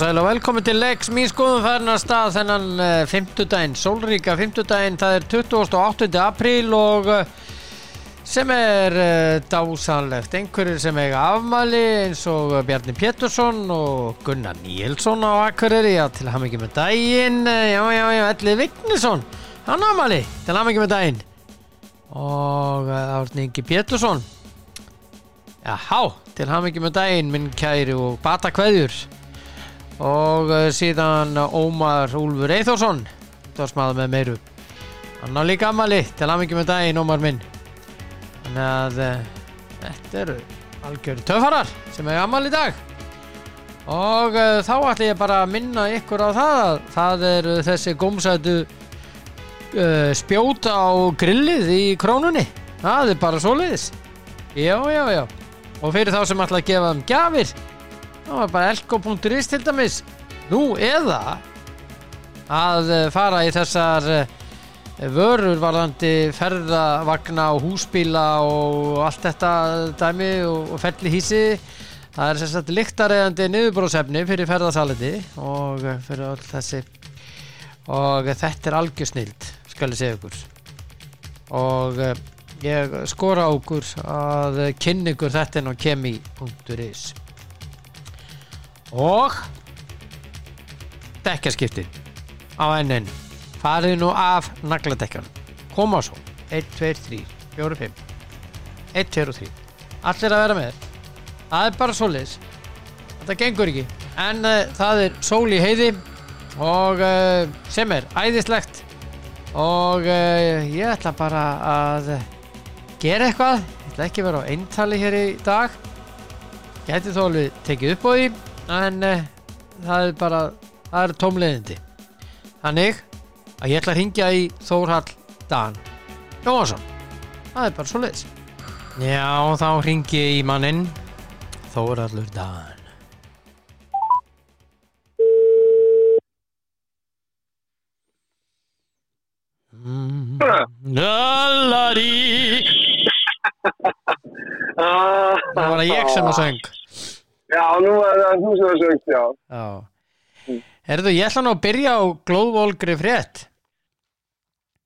Sæl og velkomin til Lex. Mín skoðum færna stað þennan uh, 50 daginn, sólríka 50 daginn, það er 28. apríl og uh, sem er uh, dásanlegt. Einhverjir sem eiga afmæli eins og Bjarni Pétursson og Gunnar Níelsson á Akureyri, já til ham ekki með daginn, já já já, Elli Vignisson, hann afmæli, til ham ekki með daginn. Og Árni Ingi Pétursson, já há, til ham ekki með daginn, minn kæri og bata kveðjur og uh, síðan Ómar Úlfur Eithórsson dórsmaður með meiru. Hann á líka ammali til aðmengi með daginn Ómar minn. Þannig að uh, þetta eru algjörðu töffarar sem er ammali í dag. Og uh, þá ætla ég bara að minna ykkur á það að það eru þessi gómsætu uh, spjóta á grillið í krónunni. Það er bara svoleiðis. Já já já. Og fyrir þá sem ætla að gefa þeim gjafir það var bara elko.is til dæmis. Nú eða að eh, fara í þessar eh, vörur varðandi ferðavagna og húsbíla og allt þetta dæmi og, og felli hísi það er sem sagt lyktaræðandi niðurbróðsefni fyrir ferðasaliti og eh, fyrir all þessi. Og þetta er algjörsnild skal ég segja ykkur. Og ég skora okkur að kynna ykkur þetta inn á kemi.is og? Dekkaskipti á NN farið nú af nagladekkan koma svo. 1, 2, 3, 4, 5 1, 2 og 3 allir að vera með. Það er bara svoleiðis. Þetta gengur ekki. En uh, það er sól í heiði og uh, sem er æðislegt. Og uh, ég ætla bara að gera eitthvað. Ég ætla ekki að vera á eintali hér í dag. Gæti þó alveg tekið upp á því en uh, það er bara það er tómleðindi þannig að ég ætla að ringja í Þórhall Dan Jóhansson það er bara svo leiðis já þá ringi ég í mannin Þórhallur Dan. Mm. Lallari Ah, það var það ég sem að söng Já, nú er það þú sem er söngt, já. Já. Herðu, ég ætla nú að byrja á glóðvolgri frétt.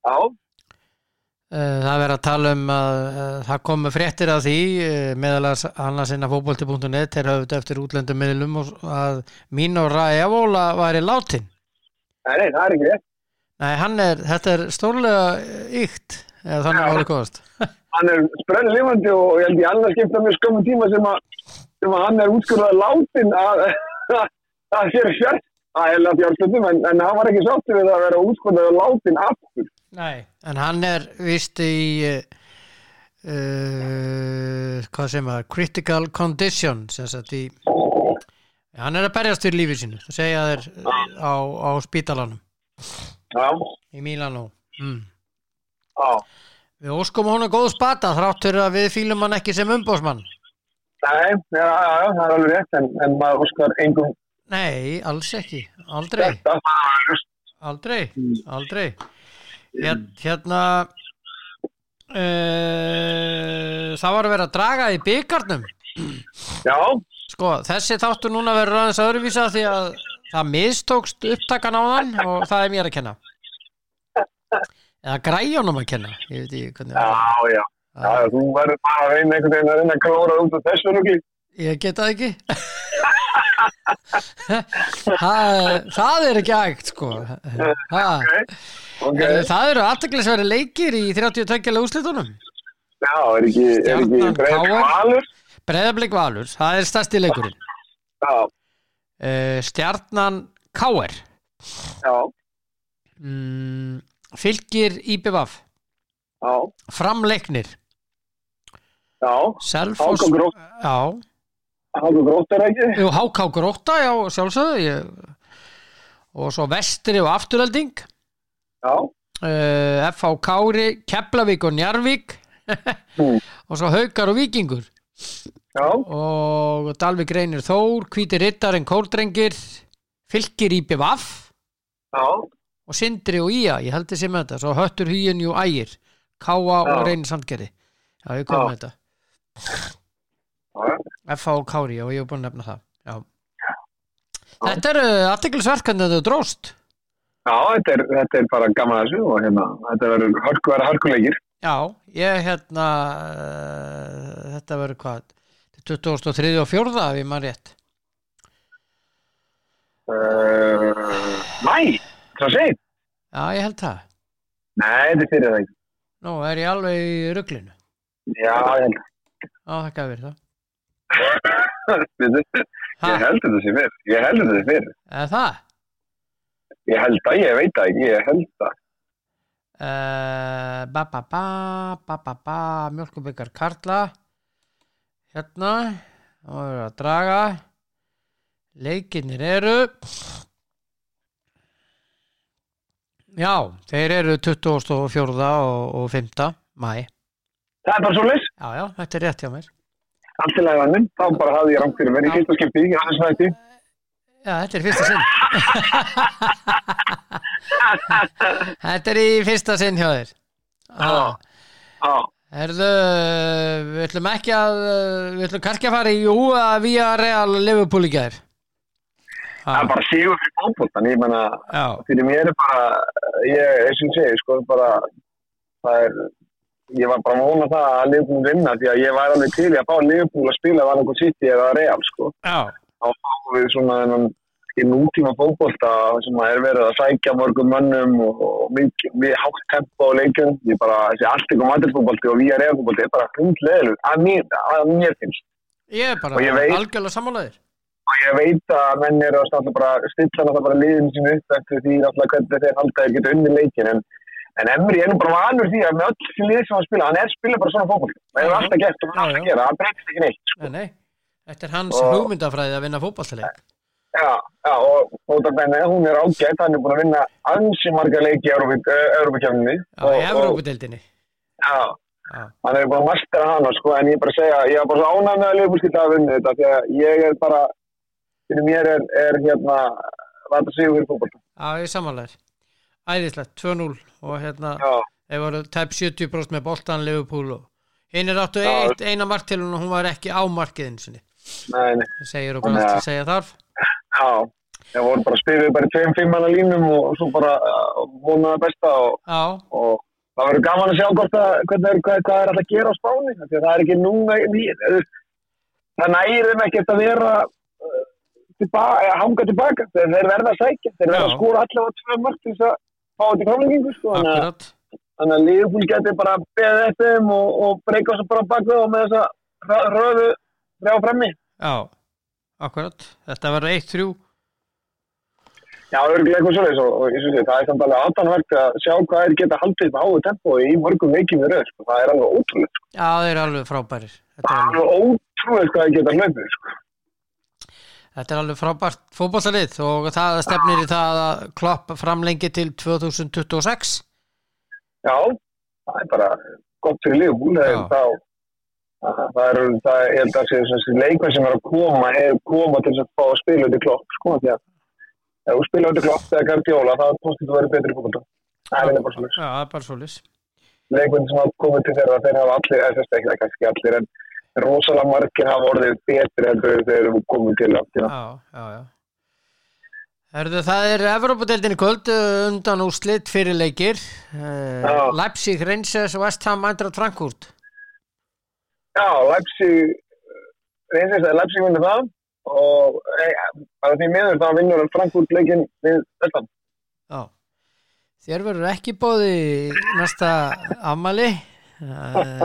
Já, Eh, Það er verið að tala um að uh, það komu fréttir af því uh, meðal annars inn að fótbolti.net þeir höfðu eftir útlendum miðlum að mín og Ræði Avóla væri látin. nei, það er ekki rétt. Nei, hann er, þetta er stórlega ykt, eða þannig að það komast. Hann er sprenn lifandi og ég held ég annars skipta með skömmu tíma sem að, sem að hann er útskurðað látin að, að sér fjart. Það alveg fjárstundum, en, en hann var ekki sáttur við að vera útskurðað látin aftur. Nei, en hann er vist í uh, hvað sem að critical condition sem sagt í hann er að berjast fyrir lífið sínu það segja þeir uh, á, á spítalanum Já, í Mílanó mm. við óskum hún að góð spata þráttur að við fýlum hann ekki sem umbósmann Nei, já, já, já, það er alveg rétt, en, en maður óskar engum nei, alls ekki, aldrei þetta. aldrei, aldrei Hér, hérna uh, það var að vera að draga í byggarnum Já, Sko, þessi þáttu núna verður aðeins öðruvísa því að það mistókst upptakan á þann og það er mér að kenna. Eða græjónum að kenna, ég veit ekki hvernig já, er. Já. Já, þú verður bara að reyna einhvern veginn að reyna að klóra út af þessu rugli. Ég get það ekki. ha, það er ekki ægt, sko. Ha, Ok, það eru aðteklisveri leikir í 32 úrslitunum. já, er ekki, ekki KR. valur? Breðablík Valur, það er stærsti leikurinn. Já, Uh, stjarnan Káer, já, mm, fylgir IBVF, já, framleiknir. Já. Selfoss Háka grótt, Já, háka grótt er ekki? jú, HK Gróta, já, sjálfsögðu ég, og svo Vestri og Afturölding Já, uh, FH Kári, Keflavík og Njarvík Mm. og svo Haukar og Víkingur. Já, og Dalvik Reynir Þór Hvíti Rittarinn Kórdrengir Fylkir IPVAF já, og Sindri og Ía, ég held þessi með þetta. Svo Höttur Hugin Jú Ægir Káa og Já. Reynir Sandgerði. Já, ég kom með þetta já, FH og Kári og ég hef búin að nefna það já. Þetta er aðtiklisverk hvernig þetta dróst. Já, þetta er, þetta er bara gaman að þessu og hérna, þetta verður hörku, hörkuleikir. Já, ég hérna, uh, þetta verður hvað, 2003 og 4 ef ég maður rétt. Uh, Mæ, það segir. Já, ég held það. Nei, þetta er fyrir það ekki. Nú er ég alveg í rugglinu. Já, ég held Já, það gaf verið það. Ég held þetta sé fyrir. Ég held þetta sé fyrir. eða það? Ég held að, ég veit það ég held það. Uh, ba ba ba ba ba ba mjölkubikar Karla hérna við erum að draga leikinnir eru já, þeir eru 24. og, og 5. mæ Það er bara svo leys. já, já, þetta er rétt hjá mér Allt í lagi vannum. Þá bara hafði ég rangt fyrir mér í Já. fyrsta skipti. Ég hafði svona þetta. já, þetta er fyrsta sinn þetta er í fyrsta sinn hjá þér ah. Já. Herðu, við ætlum ekki að, við ætlum kannski að fara í við að Real Liverpool í gær. Það er bara sigur fyrir fótboltan. Ég menna, Já, fyrir mér er bara, ég, eins og segi, sko, bara, það er, ég var bara að vona það að Liverpool vinna því að ég var alveg til í að fá Liverpool að spila var einhver City eða Real, sko. Þá fáum við svona þennan í nútíma fótbolta sem er verið að sækja mörgum mönnum og, og mikið, við hátt tempo á leikjum. Ég bara, þessi alltingu maturfótbolti og við að Real fótbolti er bara hundleðilug að að mér finnst. ég er bara ég algjörlega sammálaðir. og ég veit að menn eru að stilla náttúrulega liðin sín upp eftir því náttúrulega hvernig þeir halda en, Emri er nú bara vanur því að með öll lið sem hann spila, hann er spila bara svona fókból það hefur Já, alltaf gert og hann alltaf gera, það breytist ekki neitt sko. Nei, nei, þetta er hans Og- hugmyndafræði að vinna fótballtileik. já, já, og Fótarbenni, hún er ágætt hann er búin að vinna ansi marga leiki í Európa-kjöfninni Já, í Evrópudeildinni. já, hann er búin að mastera hana sko, en ég bara segja, ég er bara svo ánægð með að Leifbúlskylda að vinna þetta því að ég er bara fyrir mér er, er hérna var þetta sigur fyrir fókból já ég er sammálaðir. Æðislegt, 2-0 og hérna, þeir voru tæp 70% með boltan Liverpool og hinn er áttu eitt, eina marktilun og hún var ekki á markiðin Það segir bara allt að segja þarf. Já, ég voru bara spila bara tveim fimm manna línum og svo bara uh, vonaði besta og, og það verður gaman að sjá hvort að, hvernig er, hvað, hvað er að gera á spáni það er ekki núna það næri þeim ekkert að vera uh, tilbaka, að hanga tilbaka þeir, verða að sækja, þeir verða að skóra allavega tvö mörg til þess að fá þetta í framlengingu sko, að- akkurat. þannig að Liverpool getur bara beðið eftir þeim og, og breyka svo bara baka og með þess að röðu þrjá frammi Já, akkurat. Þetta verður 1-3. Já, örgulega eitthvað svoleiðis og, og ég synes ég, það er samt alveg aðtanvægt að sjá hvað er geta haldið upp á háu tempo í mörgum í röð, sko. það er alveg ótrúlega, sko. Já, þeir eru alveg frábærir. Þetta það er er alveg, ótrúlega hvað það geta hlaupið, sko. Þetta er alveg frábært fótballtalið og það stefnir í það að klopp framlengi til 2026. Já, það er bara gott fyrir liðbúl, það það það er, það að sé þessi leikmenn sem er að koma, er koma til að fá að spila undir klopp, sko, því að ef þú spila undir klopp þegar Gardiola, þá tókst þú verið betri í fólkvölda. Það er bara það svolis. leikmenn sem hafa komið til þeirra þeir hafa allir, eða þess ekki, kannski allir en rosalega margir hafa orðið betri en þeir eru komið til aftur. Já, já, já. Herðu, það er Evropadeildin í kvöld uh, undan úr slitt fyrir leikir. Uh, Já. Leipzig, Rangers og West Ham Eintracht Frankfurt. Já, Leipzig reynsins að Leipzig vinnur það og bara því miður þá vinnur hann Frankfurt leikinn við Vestam. Já. Þér verður ekki bóði næsta afmæli. Uh,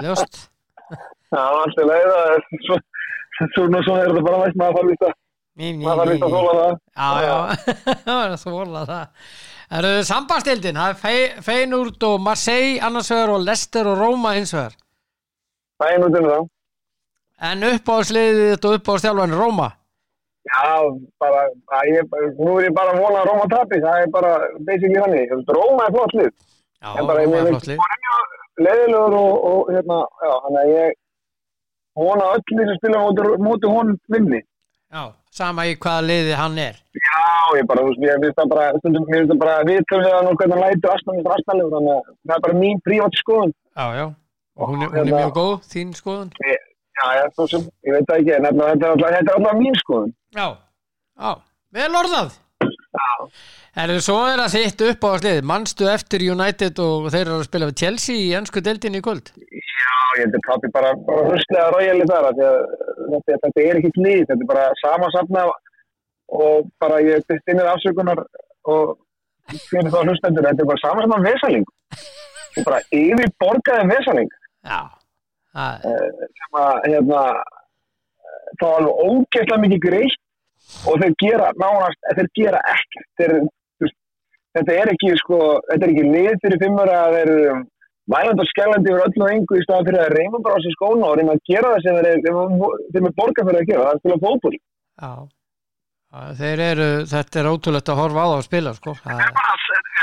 ljóst. Já, alltaf leið að svo, svona svona er þetta bara veist maður að Mí, mí, maður þarf mí, víst að mí. þóla það. Já, já, það er svo volað það. Það eru sambandstildin, það er Feyenoord og Marseille annars vegar og Leicester og Róma hins vegar. Það er nú til það. En uppáðsliðið þetta og uppáðstjálfan Róma. Já, bara, að ég, nú er ég bara að vona að Róma tapi, það er bara basically veist, Róma er flott lið. Já, Róma er flott lið. leðilegur og, og hérna, já, þannig að ég vona öll því sem spila móti, honum vinni. Já, sama í hvaða liði hann er. Já, ég bara, þú veist, ég finnst það bara, mér finnst það bara við töfum við hann og hvernig hann lætur Aslan eftir Aslanlegur, þannig að það er bara mín prívat skoðun. Já, já. Og hún er, hún er Hérna- mjög góð, þín skoðun. Já, já, þú sem, ég veit það ekki, en þetta þetta er alltaf, mín skoðun. Já, já, vel orðað Já. Þið svo er að þitt upp á slið Manstu eftir United og þeir eru að spila við Chelsea í ennsku deildinni í kvöld Já, ég held að pappi bara, bara hustlega ræðileg þar þetta, þetta er ekki lið, þetta er bara samansafna og bara ég byrst inn í afsökunar og fyrir þá hlustendur, þetta er bara samansafna vesaling og bara yfir borgaði vesaling Já Það, sem að hérna þá er alveg ógeðslega mikið greitt og þeir gera nánast, þeir gera ekkert. Þeir, þetta er ekki sko, þetta er ekki lið fyrir fimmur að þeir vælandi og skellandi yfir öllu og engu í staðan fyrir að reyna bara á sér skóna og reyna að gera það sem þeir eru borgað fyrir að gera, það er spila fótból já. Já, Þeir eru, þetta er ótrúlegt að horfa á það að spila sko. Það er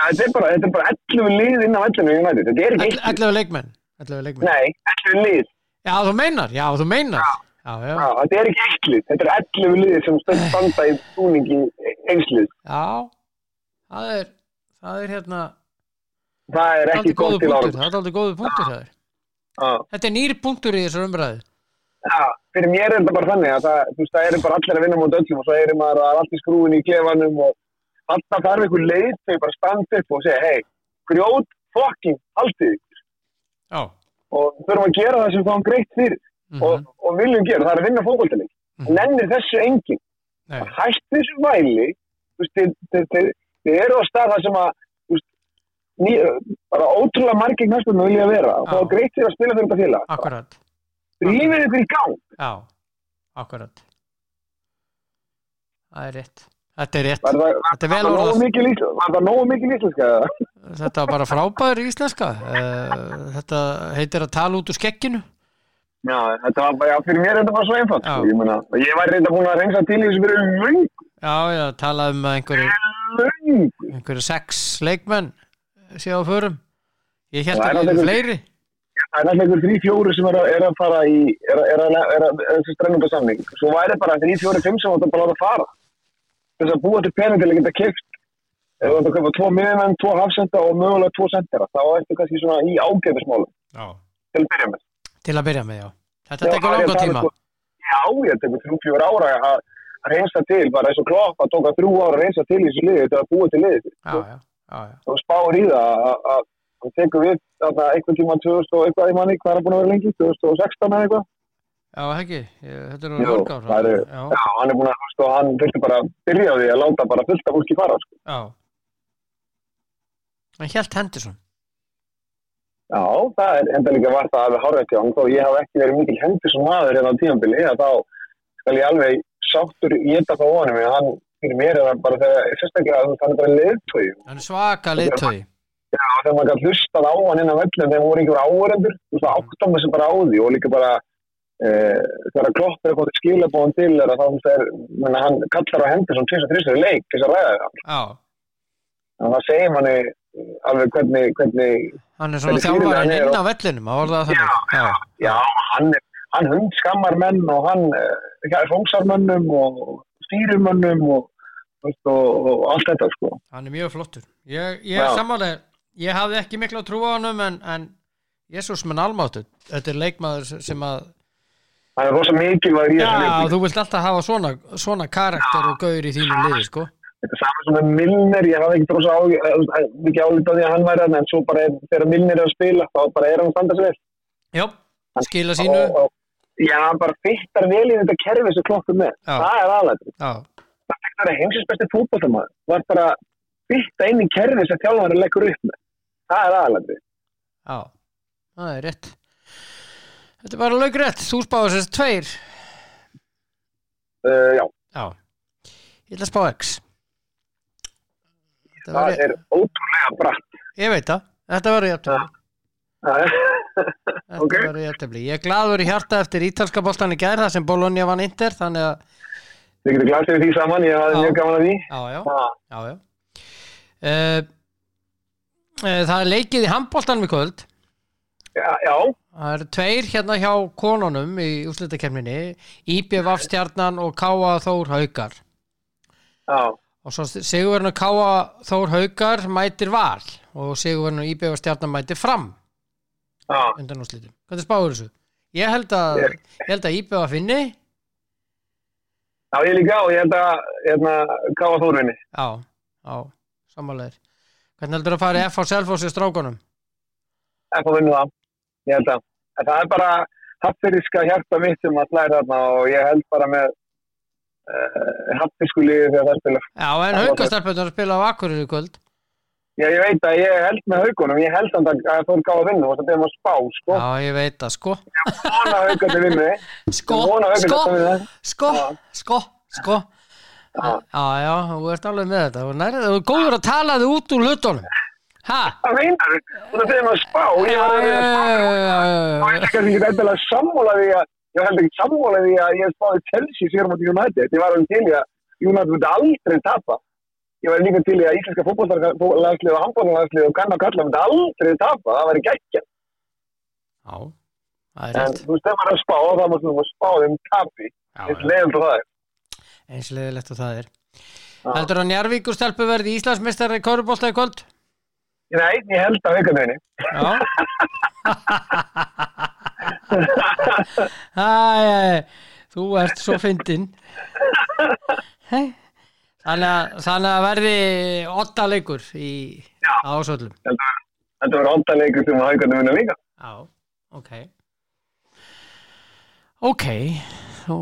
þetta er bara, þetta er bara 11 lið inn á 11 United, þetta er ekki ell- 11 leikmenn 11 leikmenn. Nei, 11 lið. Já, þú meinar, já, þú meinar. Já, já, Já, þetta er ekki eitt lið, þetta er 11 lið sem stönd standa í túningi einslið, já Það er, það er hérna það er ekki góðu til ára það er aldrei góðu punktur þér. Já. Þetta er nýr punktur í þessar umræðu Já, fyrir mér er þetta bara þannig að það, veist, það eru bara allir að vinna mútið öllum og svo eru maður í skrúin í klefanum og alltaf þarf einhver leið þau bara standa upp og segja, hei, grjót, fokking. Já og þurfum að gera það sem fáum greitt fyrir Mhm. og, og viljum gera, það er að vinna fókvöldinni Mhm. nennir þessu enginn Nei, hætti þessu væli þið eru á stað það sem að bara ótrúlega margir knæstum vilja vera og það er greitt fyrir að spila fyrir þetta félag. Akkurat. Rífið ykkur í gang. Já, akkurat. Það er rétt. Þetta er rétt. Var það, Þetta er var það nógu mikil íslenska var? Þetta var bara frábær íslenska. Eh, Þetta heitir að tala út úr skegginu. Já, þetta var bara, já, fyrir mér þetta bara svo einfalt sko, ég, meina, ég var reynda búin að reynsa til í þessu fyrir lung, Já, já, tala um einhverju, einhverju sex leikmenn sé á förum. Ég held að það náttúrulega- er fleiri. Það er alltaf ykkur þrý fjóri sem er að, er að fara í er, að- er, að- er, að- þessi strennum samning svo væri bara þrý fjóri fimm sem þetta bara að fara. Þess að búa til pening til að geta kipt ef þú ætti að köpa tvo miðmenn, tvo hafsenda og mögulega tvo sendera, þá ertu kannski svona í ágæðismálum til að byrja með. Til að byrja með, já. Þetta tekur langa tíma. sko- Já, ég tekur þrjú fjóri ára að að reynsa til, bara eins og klopp að tóka þrjú ára að reynsa til í þessu liði til að búa til liði og spáir í það að- að hann tekur við þarna einhvern tíma 2000 og eitthvað í manni, hvað er búin að vera lengi 2016 eða eitthvað. Já, ekki, ég, þetta er nú það eru- Já, hann er búin að, sko, hann þurfti bara að byrja á því að láta bara fullt af fólki fara, sko. já. Hann hélt Henderson. Já, það er enda líka vart að alveg hárvægt hjá hann, þó ég haf ekki verið mikil hendur sem maður en á tímabili, að þá skal ég alveg sáttur geta það honum, en hann, fyrir mér er það bara þegar, sérstaklega, veist, hann er bara leiðtögi. Hann er svaka leittói Já, þegar maður gæti hlustað á hann inn á vellum, þegar voru einhver áhörendur, þú veist, áttam þessi bara á því og líka bara, e, þegar klopp er eitthvað skilabóðan til, er að þá, er, menna, hann kallar á hendur sem tvis og þrjustur í leik, þess að ræða það. Já, Þannig að segir manni alveg hvernig, hvernig hann er svona þjálfarinn hann inn og- á vellinum þannig Já, Já, hann, hann hundskammar menn og hann uh, fóngsar mönnum og stýrir mönnum og, og, og allt þetta sko. hann er mjög flottur Ég, ég Já. samanlega Ég hafði ekki mikla trú á honum en, en Jésús menn almáttu Þetta er leikmaður sem að Hann er rosa mikilvægur í þessu Já, leik. þú vilt alltaf hafa svona, svona karakter og gaur í þínu liði sko Þetta er saman sem með Milner, ég hafði ekki rosa á, eh, mikið álítið á því að hann væri hann, en svo bara er, þegar Milner er að spila, þá bara er hann að standa sig vel. Já, skila sínu Og, og, já, hann bara fyttar vel í þetta kerfi sem klokkar með. Já. Það er aðlættur. Já, Það er heimsins besti fútballtamaður. Var bara fytta inn í kerfi sem þjálfarinn leggur upp með. Það er aðlættur. já, það er rétt. Þetta er bara laugrétt Þú spáður þess tveir. Uh, já, Já, ég ætla að spá X. Þetta var það er ótrúlega bratt. Ég veit það, þetta var jættefli Það Þetta Ok. var jættefli Ég er glaður í hjarta eftir ítalska boltan í gær þar sem Bologna vann Inter þannig að, Þið getur glasið því saman, ég hafði mjög gaman að því. já, já, Já, já. Uh, uh, Það er leikið í handboltanum í kvöld já, já, Það eru tveir hérna hjá konunum í úrslitakefninni IBVF stjarnan og Káa Þór Haukar já, og svo Sigurverðinu Káa Þór Haukar mætir val og Sigurverðinu IBVF stjarnan mætir fram já. undan úrslitum. Hvernig spáður þessu? Ég held að, ég held að finni Já, ég líka og ég held að hérna, Káa Þórvinni. Já, já, samanlegar Hvernig heldur að fara í F á Selfossi strákunum? F að vinna það, ég held að. En það er bara hafðfyrirska hjarta mitt sem að slæra þarna og ég held bara með uh, hafðfyrsku liði þegar það spila. Já, en haukastarpöndar spila á Akkurir í kvöld Já, ég veit að ég held með haugunum, ég held að það fór gáða að vinna og það er maður spá, sko. Já, ég veit það, sko Vona haugur til vinni. Sko, sko, sko, sko, sko Já. Já, þú ert alveg með þetta nærið- þú er góður að tala þig út úr hlutunum Ha? Það meinar þú, það er maður spá, ég Já, að já, já, já, Og ég kannski ekki endilega sammála því að, ég held ekki sammála því að ég spáði Chelsea sér mot United. Ég var alveg til í að United myndi aldrei tapa. Ég var líka til í að íslenska fótballtarlagslið og handbóltarlagslið og kanna kalla myndi aldrei tapa. Það væri geggja. já Það er En rétt þú ef maður er að spá, þá mást þú spá þeim tapi. Eins já. leiðum það er. Eins leðilegt og það er. Heldur að Njarvíkur stelpu verði Íslandsmeistari í Körbólta í kvöld? Nei, ég held að veikandöginni. Já Æ, þú ert svo fyndinn Hey. Þannig að, þannig að verði åtta leikur í ásöldum Þetta var ónda leikur sem að haugandi vinna líka. Já, ok. Ok þú,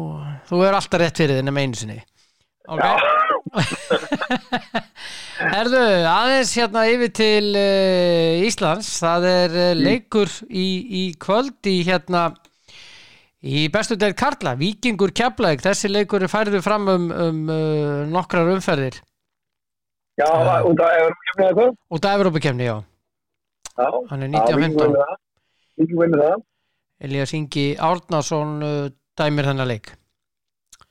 þú er alltaf rétt fyrir þinn með einu sinni. Ok. Herðu, aðeins hérna yfir til uh, Íslands. Það er uh, leikur í, í kvöld í hérna í bestu del Karla, Víkingur Keflæk, þessi leikur færðu fram um, um uh, nokkrar umferðir Já, það- út af Evrópakefni eða hvað? út af Evrópakefni, já Já. 1915 vinnur það. Víkingur vinnur það. Elías Ingi Árnason uh, dæmir þennan leik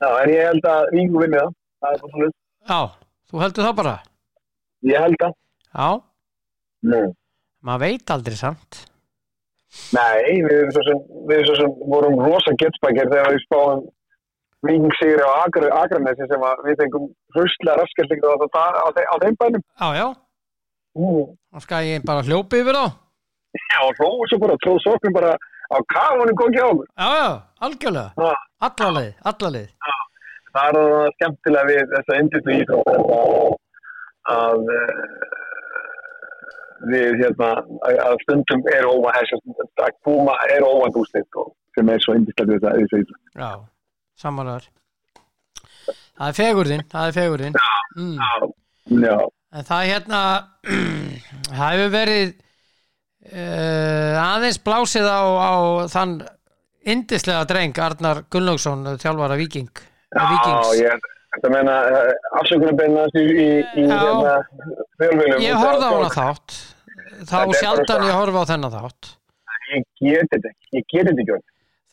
Já, en ég held að Víkingur vinnur það. Það er svona. Já, þú heldur það bara Ég held að. Já, Nú. maður veit aldrei samt Nei, við erum svo sem, vorum rosa getspækir þegar við spáum vikingsýri á Akra, Akranesi sem við fengum hraustlega raskelslingu á, á, á, þe- á þeim bænum. Já, já, þá skal ég bara hljópi yfir þá Já, og svo bara, tróð soknum bara á kafunum góð hjá okkur. Já, já, algjörlega, Já. alla leið, alla leið Það er það skemmtilega við þessa indislu íþrótt að við hérna að stundum er óvænt þess að koma er óvænt úrslit og sem er svo indislega við þessu íþrótt. Já, samanlegar Það er fegurðin, það er fegurðin mm. Já, En það hérna það hefur verið uh, aðeins blásið á, á þann indislega dreng Arnar Gunnlaugsson, þjálfara Víking já, ég þetta meina afsökunarbeina í, í, í Já. hérna. Ég horfði á hana þátt þá sjaldan svo- ég horfi á þennan þátt. Ég get þetta ekki, ég get þetta ekki.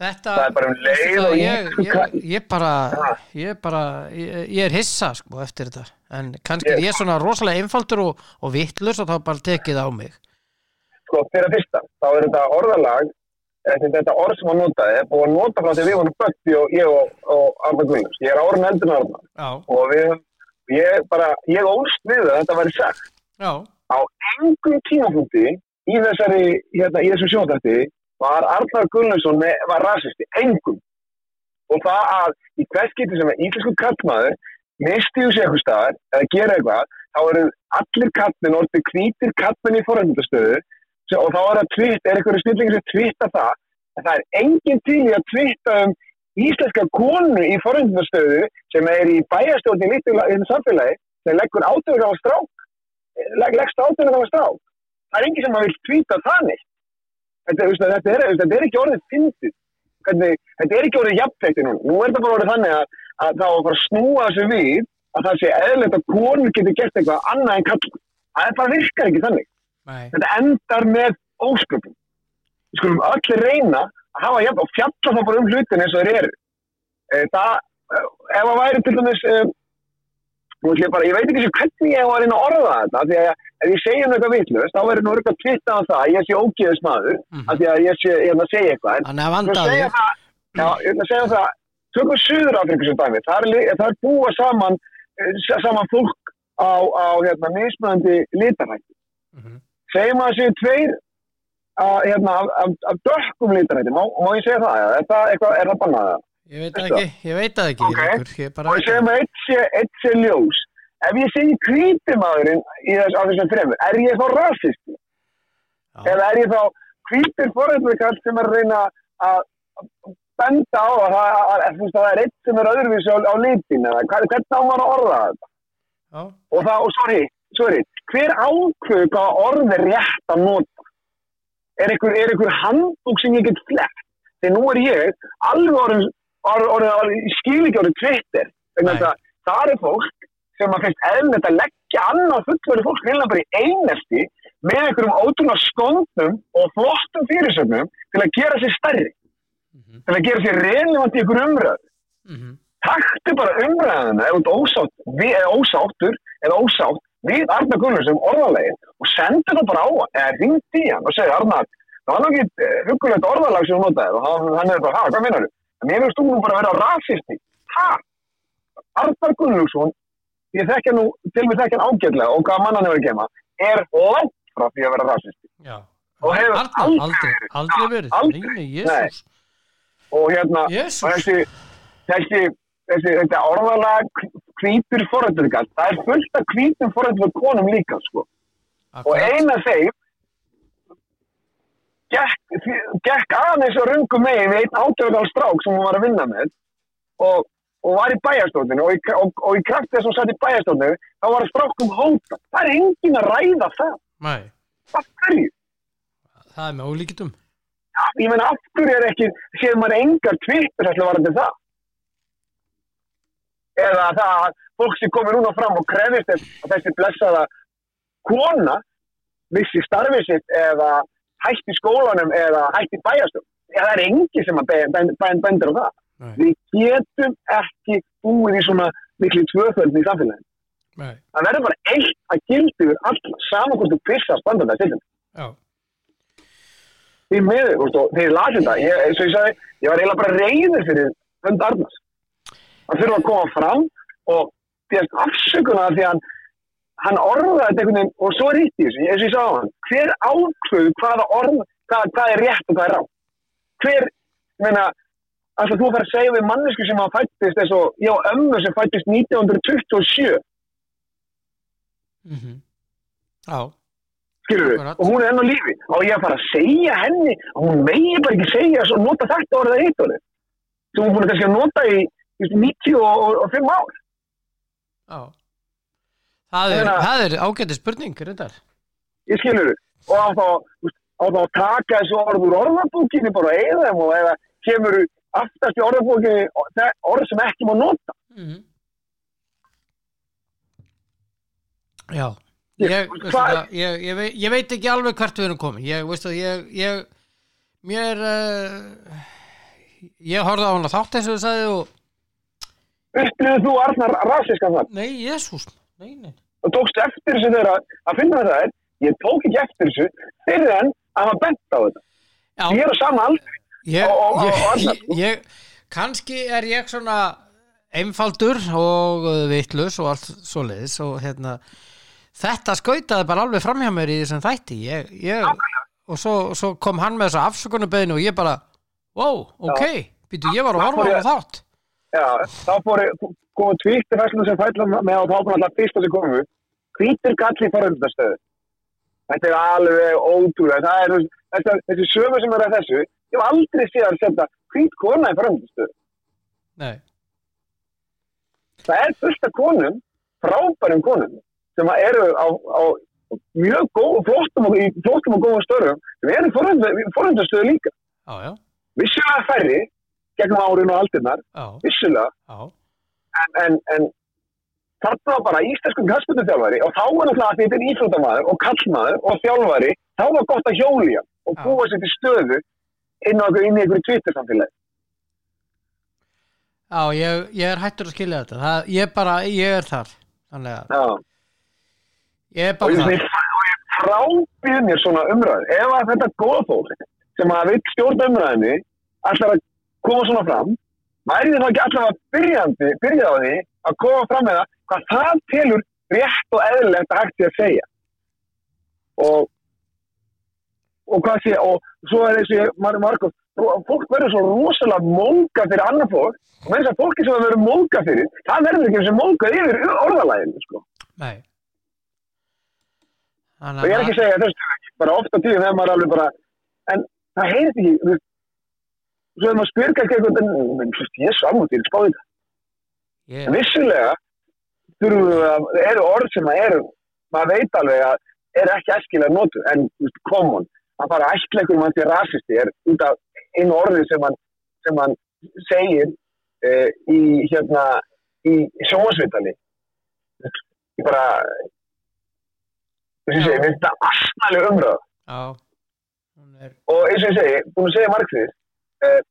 Þetta, Það er bara um leið það, ég- ég, ég, bara ég bara, ég, er hissa sko eftir þetta, en kannski Ég- er svona rosalega einfaldur og, og vittlus og þá bara tekið á mig. Sko, fyrir að fyrsta, þá er þetta orðalag Þetta, orð sem hann notaði er búið að nota frá því við vorum bötti og ég og, og Arna Gunnars. Ég er árun eldur en Arna Já, og við, ég bara, ég ólst við að þetta væri sagt. já, Á engum tímapunkti í þessari, hérna, í þessum sjóndætti var Arnar Gunnarsson var rasisti, engum. Og það að í hvers getur sem er íslensku kallmaður misti úr sig eitthvað staðar eða gera eitthvað, þá eru allir kallin orðið hvítir kallin í forrændastöðu og þá er það tvitt, er eitthvað snillingur sem tvitta það, en það er engin til í að tvitta um íslenska konu í forrændastöðu sem er í bæjastjórn í litlu samfélagi sem leggur átöður á strák leggst átöður á strák. Það er engin sem að vil tvíta það neitt þetta, þetta, er, þetta er ekki orðið fyndið. Þetta er ekki orðið jafnfætti núna. Nú er þetta bara orðið þannig að, að það á að fara að snúa þessu við að það sé eðlert að konur getur gert eitthvað annað en kall það bara virkar ekki þannig. Nei, þetta endar með ósköpum. Við skulum allir reyna að hafa jafn og fjalla það bara um hlutin eins og þeir eru. Eh, það, eh, ef það væri til dæmis eh, nú ætlum ég bara, ég veit ekki sem hvernig ég var að reyna að orða þetta því að ef ég segja eitthvað vitlust þá verður nú eitthvað tvitt á það að ég sé ógeðis maður Mhm. af því að ég sé, ég er að segja eitthvað en að að segja það, já, ég ætla að segja það, tökum Suður Afriku sem dæmi, það er, það er búa saman, eh, saman fólk á, á hérna, mismunandi litarætti. Mhm. Segjum að séu tveir að, hérna, af, af, af dökkum litarætti, má, má ég segja það, er það, eitthvað, er það bannað það? Ég veit það ekki, ég veit það ekki Ok. Eiríkur, ég og veit segjum að eitt sé, sé ljós. Ef ég segi hvítimaðurinn í þess, á þessum þremur, er ég þá rasisti? Já. eða er ég þá hvítir forræðarkall sem er að reyna að að benda á að það, að, að, að, að er eitt sem er öðruvísi á, á litin eða hvað- hvernig á maður að orða þetta Já. og það, og sorry, sorry hver ákveðu hvaða orð er rétt að nota? Er er einhver handbúk sem ég get flett þegar nú er ég alveg orðin, orðin, orðin ég skil ekki orðin Twitter það er fólk sem að finnst eðlilegt að leggja annað fullverði fólk reyna bara í einesti með einhverjum ótrúlega skondum og flottum fyrirsögnum til að gera sér stærri Mhm. til að gera sér relevant í einhverjum umræð Mhm. taktu bara umræðina ef þú ert ósátt, eða ósáttur eða ósátt við Arnar Gunnlaugsson orðalegin og sendu það bara á hann eða ringt í hann og segja Arnar það var náttúrulega hugulegt orðalag sem þú notaði og hann, er bara, hvað minnar þú? En mér finnst þú nú bara að vera rasisti ha? Arnar Gunnlaugsson ég þekkja nú, til mig þekkja hann ágætlega og hvað mann hann hefur gema er langt frá því að vera rasisti. Og hefur aldrei aldrei, verið. aldrei verið Aldrei. Nei, Jésús og hérna þessi, þessi, þessi, þetta orðalag hvítur forrætturkall, það er fullt af hvítum forrættur konum líka sko. og eina þeim gekk, gekk aðeins og rungum megin við einn átjöfðal strák sem hún var að vinna með og, og var í bæjarstofninu og, og, og í kraft þess að hún satt í bæjarstofninu þá var að strákum hóta það er engin að ræða það. Nei, af hverju? það er með ólíkitum ég meina af hverju er ekki séð maður engar tvittur ætla varandi það? Eða það að fólk sem komir núna fram og krefist að þessi blessaða kona vissi starfið sitt eða hætti skólanum eða hætti bæjastum það er engi sem að ben- ben- ben- bendur á það. Nei, við getum ekki búið í svona miklu tvöföldni í samfélaginu. Nei, það verður bara eitt að gildi við alla saman hvort þú pissar standarda til já. Því og þegar ég lasi þetta, ég, eins og ég sagði, ég var eiginlega bara reyður fyrir hönd Arnars. Hann þurfa að koma fram og þérst afsökuna því að hann, orðaði þetta einhvern veginn og svo er ítt í þessu, eins og ég sagði á hann, hver ákveðu hvaða orð, hvað, hvað er rétt og hvað er rátt? Hver, ég meina, alltaf þú fær að segja við mannesku sem hann fættist eins og ég og ömmu sem fættist 1927, mhm. Já, skilur við, og hún er enn á lífi. Og ég fara að segja henni að hún megi bara ekki segja svo nota þetta orðið eitt orðið sem hún búin að kannski að nota í þú veist, 95 ár. Já Það er, að- það er ágæti spurning, reyndar. Ég skilur og á þá, veist, á þá að taka þessu orð úr orðabókinni bara eða þeim og eða kemur aftast í orðabókinni orð sem ekki má nota. Mhm. Já. Ég- það, ég, ég, veit, ég veit ekki alveg hvert við erum komið ég, veistu, ég, ég mér uh, ég horfði á hana þátt eins og þú sagði og þú Arnar rasískan þar? Nei, jésús, nei og tókst eftir þessu þegar að- finna þetta er ég tók ekki eftir þessu fyrir en að hafa bent á þetta. Já, ég er á sama ég, og- og- og ég, annað, ég, ég kannski er ég svona einfaldur og vitlaus og allt svoleiðis og hérna þetta skautaði bara alveg framhjá mér í þessum þætti. Ég, ég, og svo, svo kom hann með þessa afsökunarbeðinu og ég bara wow, ok, býtu ég var að horfa á ég- þátt. Já, þá fór komu tvítir fæslu sem fælla með á kom alltaf fyrsta sem komu hvítir galli í foröldastöðu þetta er alveg ótrúlega. Er þessi, þessi sömu sem er að þessu ég hef aldrei séð að setja hvít kona í foröldastöðu nei, það er af konum frábærum konum sem eru á, á mjög góð, flottum og, í flottum og góðum störum sem eru í foröldastöðu líka. Vissulega færri gegnum árin og aldirnar. Vissulega en, en, en þarna bara íslenskum kastbunduþjálfari og þá var náttúrulega að þetta er íþróttamaður og kallmaður og þjálfari, þá var gott að hjólja og búa sér til stöðu inn, á, einhverju Twitter samfélagi. Já, ég, ég er hættur að skilja þetta. Það, ég bara, ég er þar. Þannig að ég er Og bara ég, þar. og ég frábýð mér svona umræð. Ef að þetta góða fólk sem að vil stjórna umræðinni ætlar að koma svona fram, væri þið þá ekki allavega byrjandi, byrjað á því að koma fram með það hvað það telur rétt og eðlilegt að hægt því að segja. Og og hvað sé, og svo er þessi Mar Markov, og fólk verður svo rosalega móka fyrir annar fólk og með þess að fólki sem verður móka fyrir það verður ekki og móka yfir orðalæginu sko. Nei og Þannig ég er ekki að segja þessu bara ofta tíðum þegar maður alveg bara en það heyrist ekki er maður að spyrka ég er samútið, spáði þetta ég, en vissulega þurfum við að, það eru orð sem að eru maður veit alveg að er ekki æskilega notu en common að bara æskleikur mann til rasisti er út af einu orði sem hann, sem hann segir uh, í hérna í, sjómasvitali ég bara þess að mér finnst það astnæli umröð er og eins og ég segi, búin að segja margþýðis uh,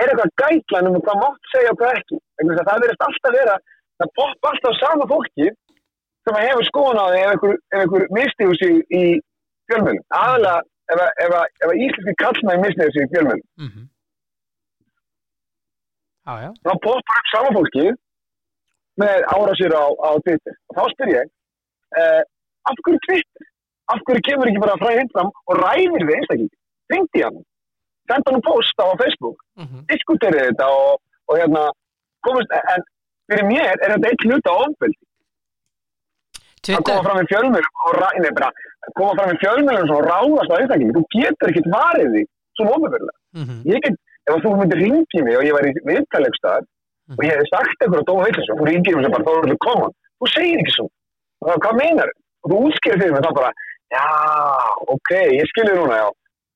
er eitthvað gætlan um hvað mátt segja og hvað ekki? Að það verðist alltaf vera það popp alltaf sama fólki sem að hefur skoðun á því ef einhver, einhver mistiður sig í fjölmjölum aðalega ef, að- ef, að- ef að íslenski kallmenn mistiður sig í fjölmjölum mhm. Já, já. Þá poppar upp sama fólki með árásir á, á Twitter. Og þá spyr ég uh, af hverju Twitter? af hverju kemur ekki bara frá hinn fram og ræðir við einstaklingi ringdi hann, senda hann post á Facebook. Mhm. Diskuterið þetta og, og hérna komast, en fyrir mér er þetta eitt hluta ofbeldi. Að koma fram í fjölmjölum og ræ, nei, bara, að koma fram í fjölmjölum og ráðast á einstaklingi, þú getur ekkert varið því svo ofbeldilega mhm. Ég get, ef þú myndir ringi mig og ég var í viðtalegstað og ég hef sagt eitthvað á dóma eitthvað þú ringir mig sem bara, þá er þetta koma? Þú segir ekki svo, og þá, hvað meinar og þú útskýrir fyrir mig þá bara já, ok, ég skilur núna, já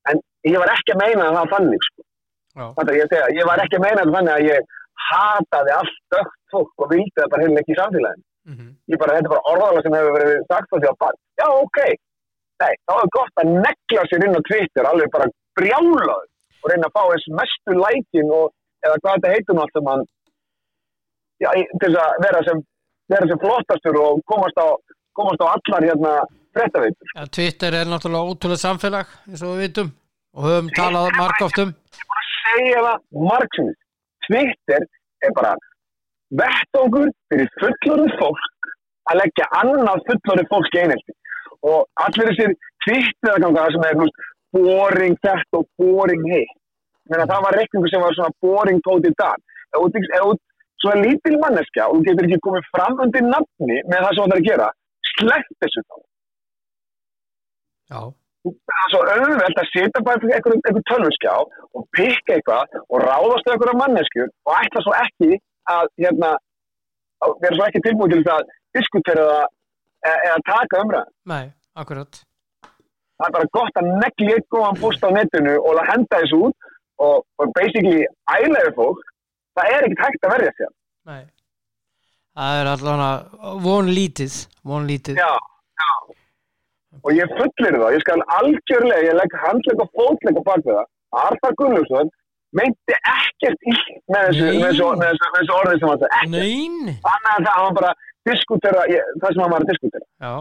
en ég var ekki að meina það þannig sko. Ég, segja, ég var ekki að meina það þannig að ég hataði allt dögt fólk og vildi það bara heila ekki í samfélaginu. Mhm. Ég bara, þetta er bara orðalega sem hefur verið sagt á því að bara, já, ok. Nei, þá er gott að negla sér inn á Twitter alveg bara brjálaður og reyna að fá eins mestu lækin og, eða hvað þetta heitur nú allt sem í- til þess að vera sem vera sem flottastur og komast á komast á allar hérna frettaveitur Já, Twitter er náttúrulega ótrúlega samfélag eins og við vitum og höfum talað margóft um. segja það margsins Twitter er bara vettókur fyrir fullorðið fólk að leggja annað fullorðið fólk einhelti og allir þessir Twitter-ganga sem er veist, boring þetta og boring hitt. Menna, það var reikningu sem var svona boring tóti dag. Ef þú svona lítil manneskja og þú getur ekki komið fram undir nafni með það sem þú ætlar að gera slepp þessu þá Já, það er svo auðvelt að setja bara fyrir einhver, tölvuskjá og pikka eitthvað og ráðast einhverja manneskjur og ætla svo ekki að hérna, vera svo ekki tilbúið til að diskutera það eða, eða taka umræð. nei, akkurat Það er bara gott að negli eitt góðan post á netinu og að henda þessu út og, og basically ælaði fólk, það er ekkert hægt að verja sér. Nei Það er allavega von lítið von Já, já. Og ég fullir það, ég skal algjörlega, ég legg handleg og fótleg á bak við það. Arþar Gunnlaugsson meinti ekkert illt með þessu, orðið sem hann sagði. Ekkert. Annað en það, hann bara diskutera, það sem hann var að diskutera. Já,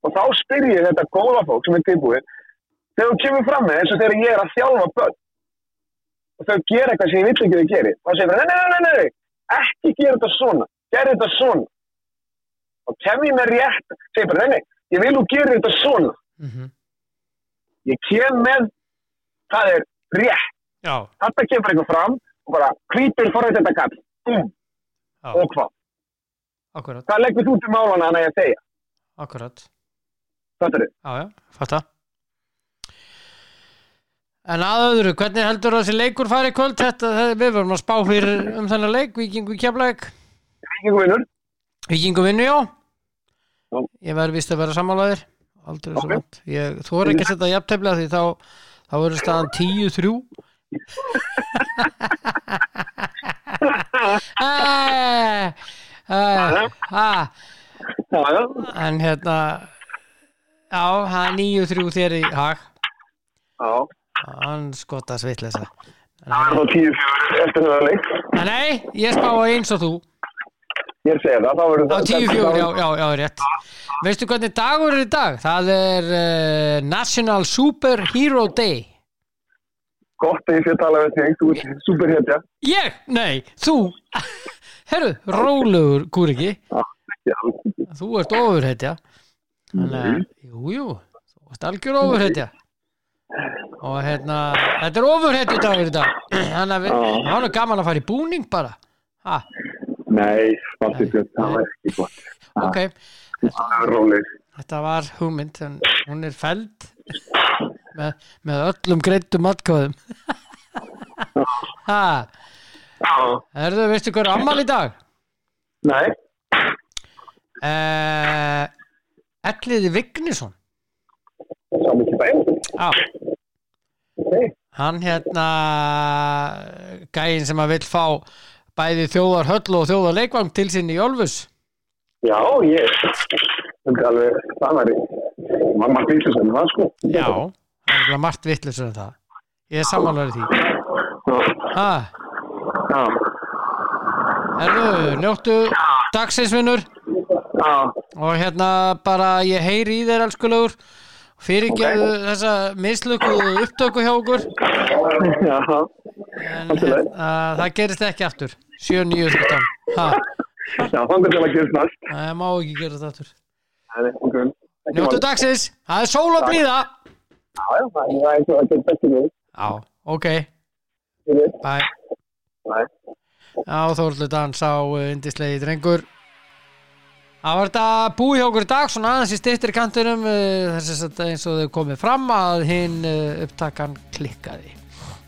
Og þá spyr ég þetta góða fólk sem er tilbúið, þegar þú kemur fram með eins og þegar ég er að þjálfa börn og þau gera eitthvað sem ég vill ekki að gera, þá segir nei, nei, nei, nei, nei, ekki gera þetta svona, gera þetta svona. Og kem ég með rétt, segir bara, nei, nei, ég vil þú gera þetta svona. mhm Ég kem með, það er rétt. Já, Þetta kemur eitthvað fram og bara, hvítur forrið þetta kall, já, og hvað? akkurat Hvað leggur þú til málana hann að ég segja? Akkurat Þetta er Já, já, fatta En að öðru, hvernig heldur þessi leikur fari í kvöld? Þetta, það- við vorum að spá fyrir um þennan leik, Víkingu keflæk Víkingu vinnur. Víkingu vinnu, já Já. Ég verður vist að vera sammálaðir Aldrei svo Ok. vant Ég, er ekki að setja jafntefla því þá þá verður staðan 10-3 Æ, æ, æ, Já, já, En hérna Já, það er 9-3 þér í hag. Já. Hann skotast vitleysa. Það er þá tíu fjögur eftir það leik. Nei, ég spá að eins og þú Ég er segið það, þá verður Á það. 10-4, já, já, já, rétt. Veistu hvernig dagur er í dag? Það er uh, National Superhero Day. Gott að ég sé að tala við þig, þú ert superhetja. Ég? Nei, þú. Herru, rólegur kúriki. Já, Þú ert ofurhetja. Þannig að, jú, jú Þú ert algjör ofurhetja. Og hérna, þetta er ofurhettu dagur í dag. Þannig að við, það er gaman að fara í búning bara. Ha, Nei, Björn, það var ekki gott. ok, Það er róleg. þetta var hugmynd en hún er feld með, með öllum greitum atkvæðum ha, Já. erðu, veistu hver er ammal í dag? Nei, Uh, Elliði Vignisson það er mikið bæn. Já, Nei. hann hérna gæinn sem að vill fá bæði þjóðar höll og þjóðar leikvang til sinni í Ölfus Já, ég. Það er alveg, í. Mamma fylgir sem það, sko. Já, það er margt vittlusur en það Ég er samanlega því ha, Já. Erðu, njóttu dagseinsvinnur Já. og hérna bara ég heyri í þér elskulegur fyrirgeðu þessa mislökuðu upptöku hjá okkur Já. En lagi. hérna, það gerist ekki aftur. 7, 9, 13 ha, Já, þannig að gera næst. það má ekki gera þetta aftur. Ekki Njóttu dagsins, það er sól og blíða. Já, já, það er að við. Já, ok, Nei. Já, Þórlu dans á uh, indislegi drengur. Það var þetta búið hjá okkur dag svona aðeins í styrtir kantinum uh, þess að eins og þau komið fram að hinn uh, upptakan klikkaði.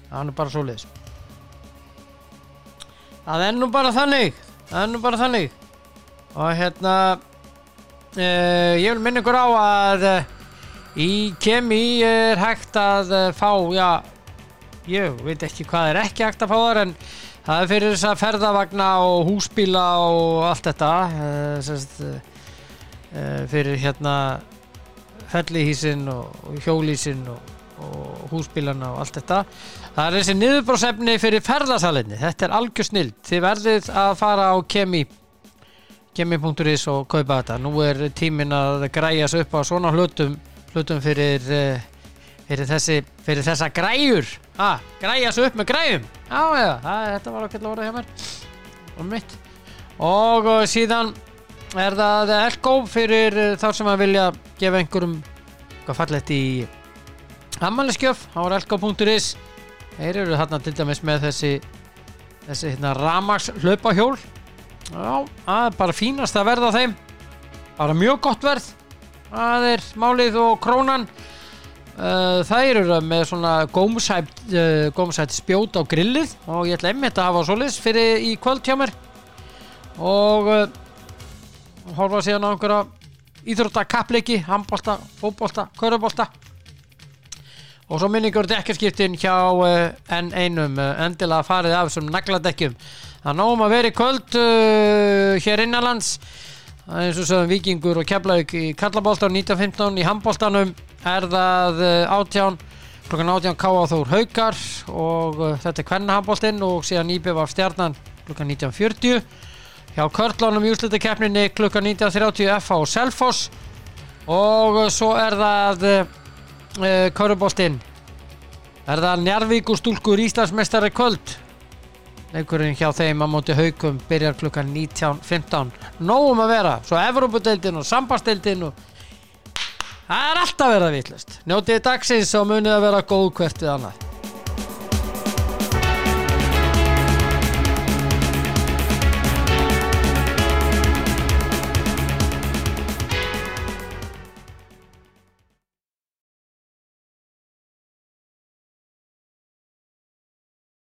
Það er bara svoleiðis Það er nú bara þannig Það er nú bara þannig. Og hérna uh, ég vil minna ykkur á að uh, í kemi er hægt að uh, fá já, ég veit ekki hvað er ekki hægt að fá þar en það er fyrir þess að ferðavagna og húsbíla og allt þetta uh, fyrir hérna fellihísin og, og hjólísin og, og húsbílana og allt þetta. Það er þessi niðurbrósefni fyrir ferðasalinni þetta er algjör snild. Þið verðið að fara á kemi kemi.is og kaupa þetta. Nú er tímin að græja sig upp á svona hlutum hlutum fyrir uh, fyrir, þessi, fyrir þessa græjur. Ah, græja sig upp með græjum? Já, já, það, þetta var okkur orðið hjá mér. Og mitt. Og síðan er það Elko fyrir uh, þá sem að vilja gefa einhverjum hvað fallegt í ammæliskjöf, þá er elko.is þeir eru þarna til dæmis með þessi þessi hérna ramags hlaupahjól já, það er bara fínast að verða á þeim. Bara mjög gott verð. Það er málið og krónan. Uh, þær eru með svona gómsætt uh, gómsætt spjót á grillið og ég ætla einmitt að hafa svoleiðis fyrir í kvöld hjá mér. Og uh, horfa síðan á einhverja íþrótta kappleiki, handbolta, fótbolta, körubolta og svo minningur dekkarskiptin hjá enn einum uh, endilega farið af sem nagladekkjum. Það náum að vera í kvöld uh, hér innanlands. Eins og sögum Víkingur og Keflavík í Karlabolta og 1915 í handboltanum. Er það átján klukkan átján Káa Þór Haukar og uh, þetta er kvenna handboltinn og síðan Íbjöf af stjarnan klukkan 1940 hjá Körlunum í úrslitakeppninni klukkan 1930 FH og Selfoss. Og svo er það uh, uh, Köruboltinn er það Njarvík og stúlkur Íslandsmeistari í kvöld? Leikurinn hjá þeim á móti haukum byrjar klukkan 19.15 nógum að vera, svo Evrópudeildin og sambasteildin og það er alltaf verið að vitlust njótið dagsins og munið að vera góð hvert við annað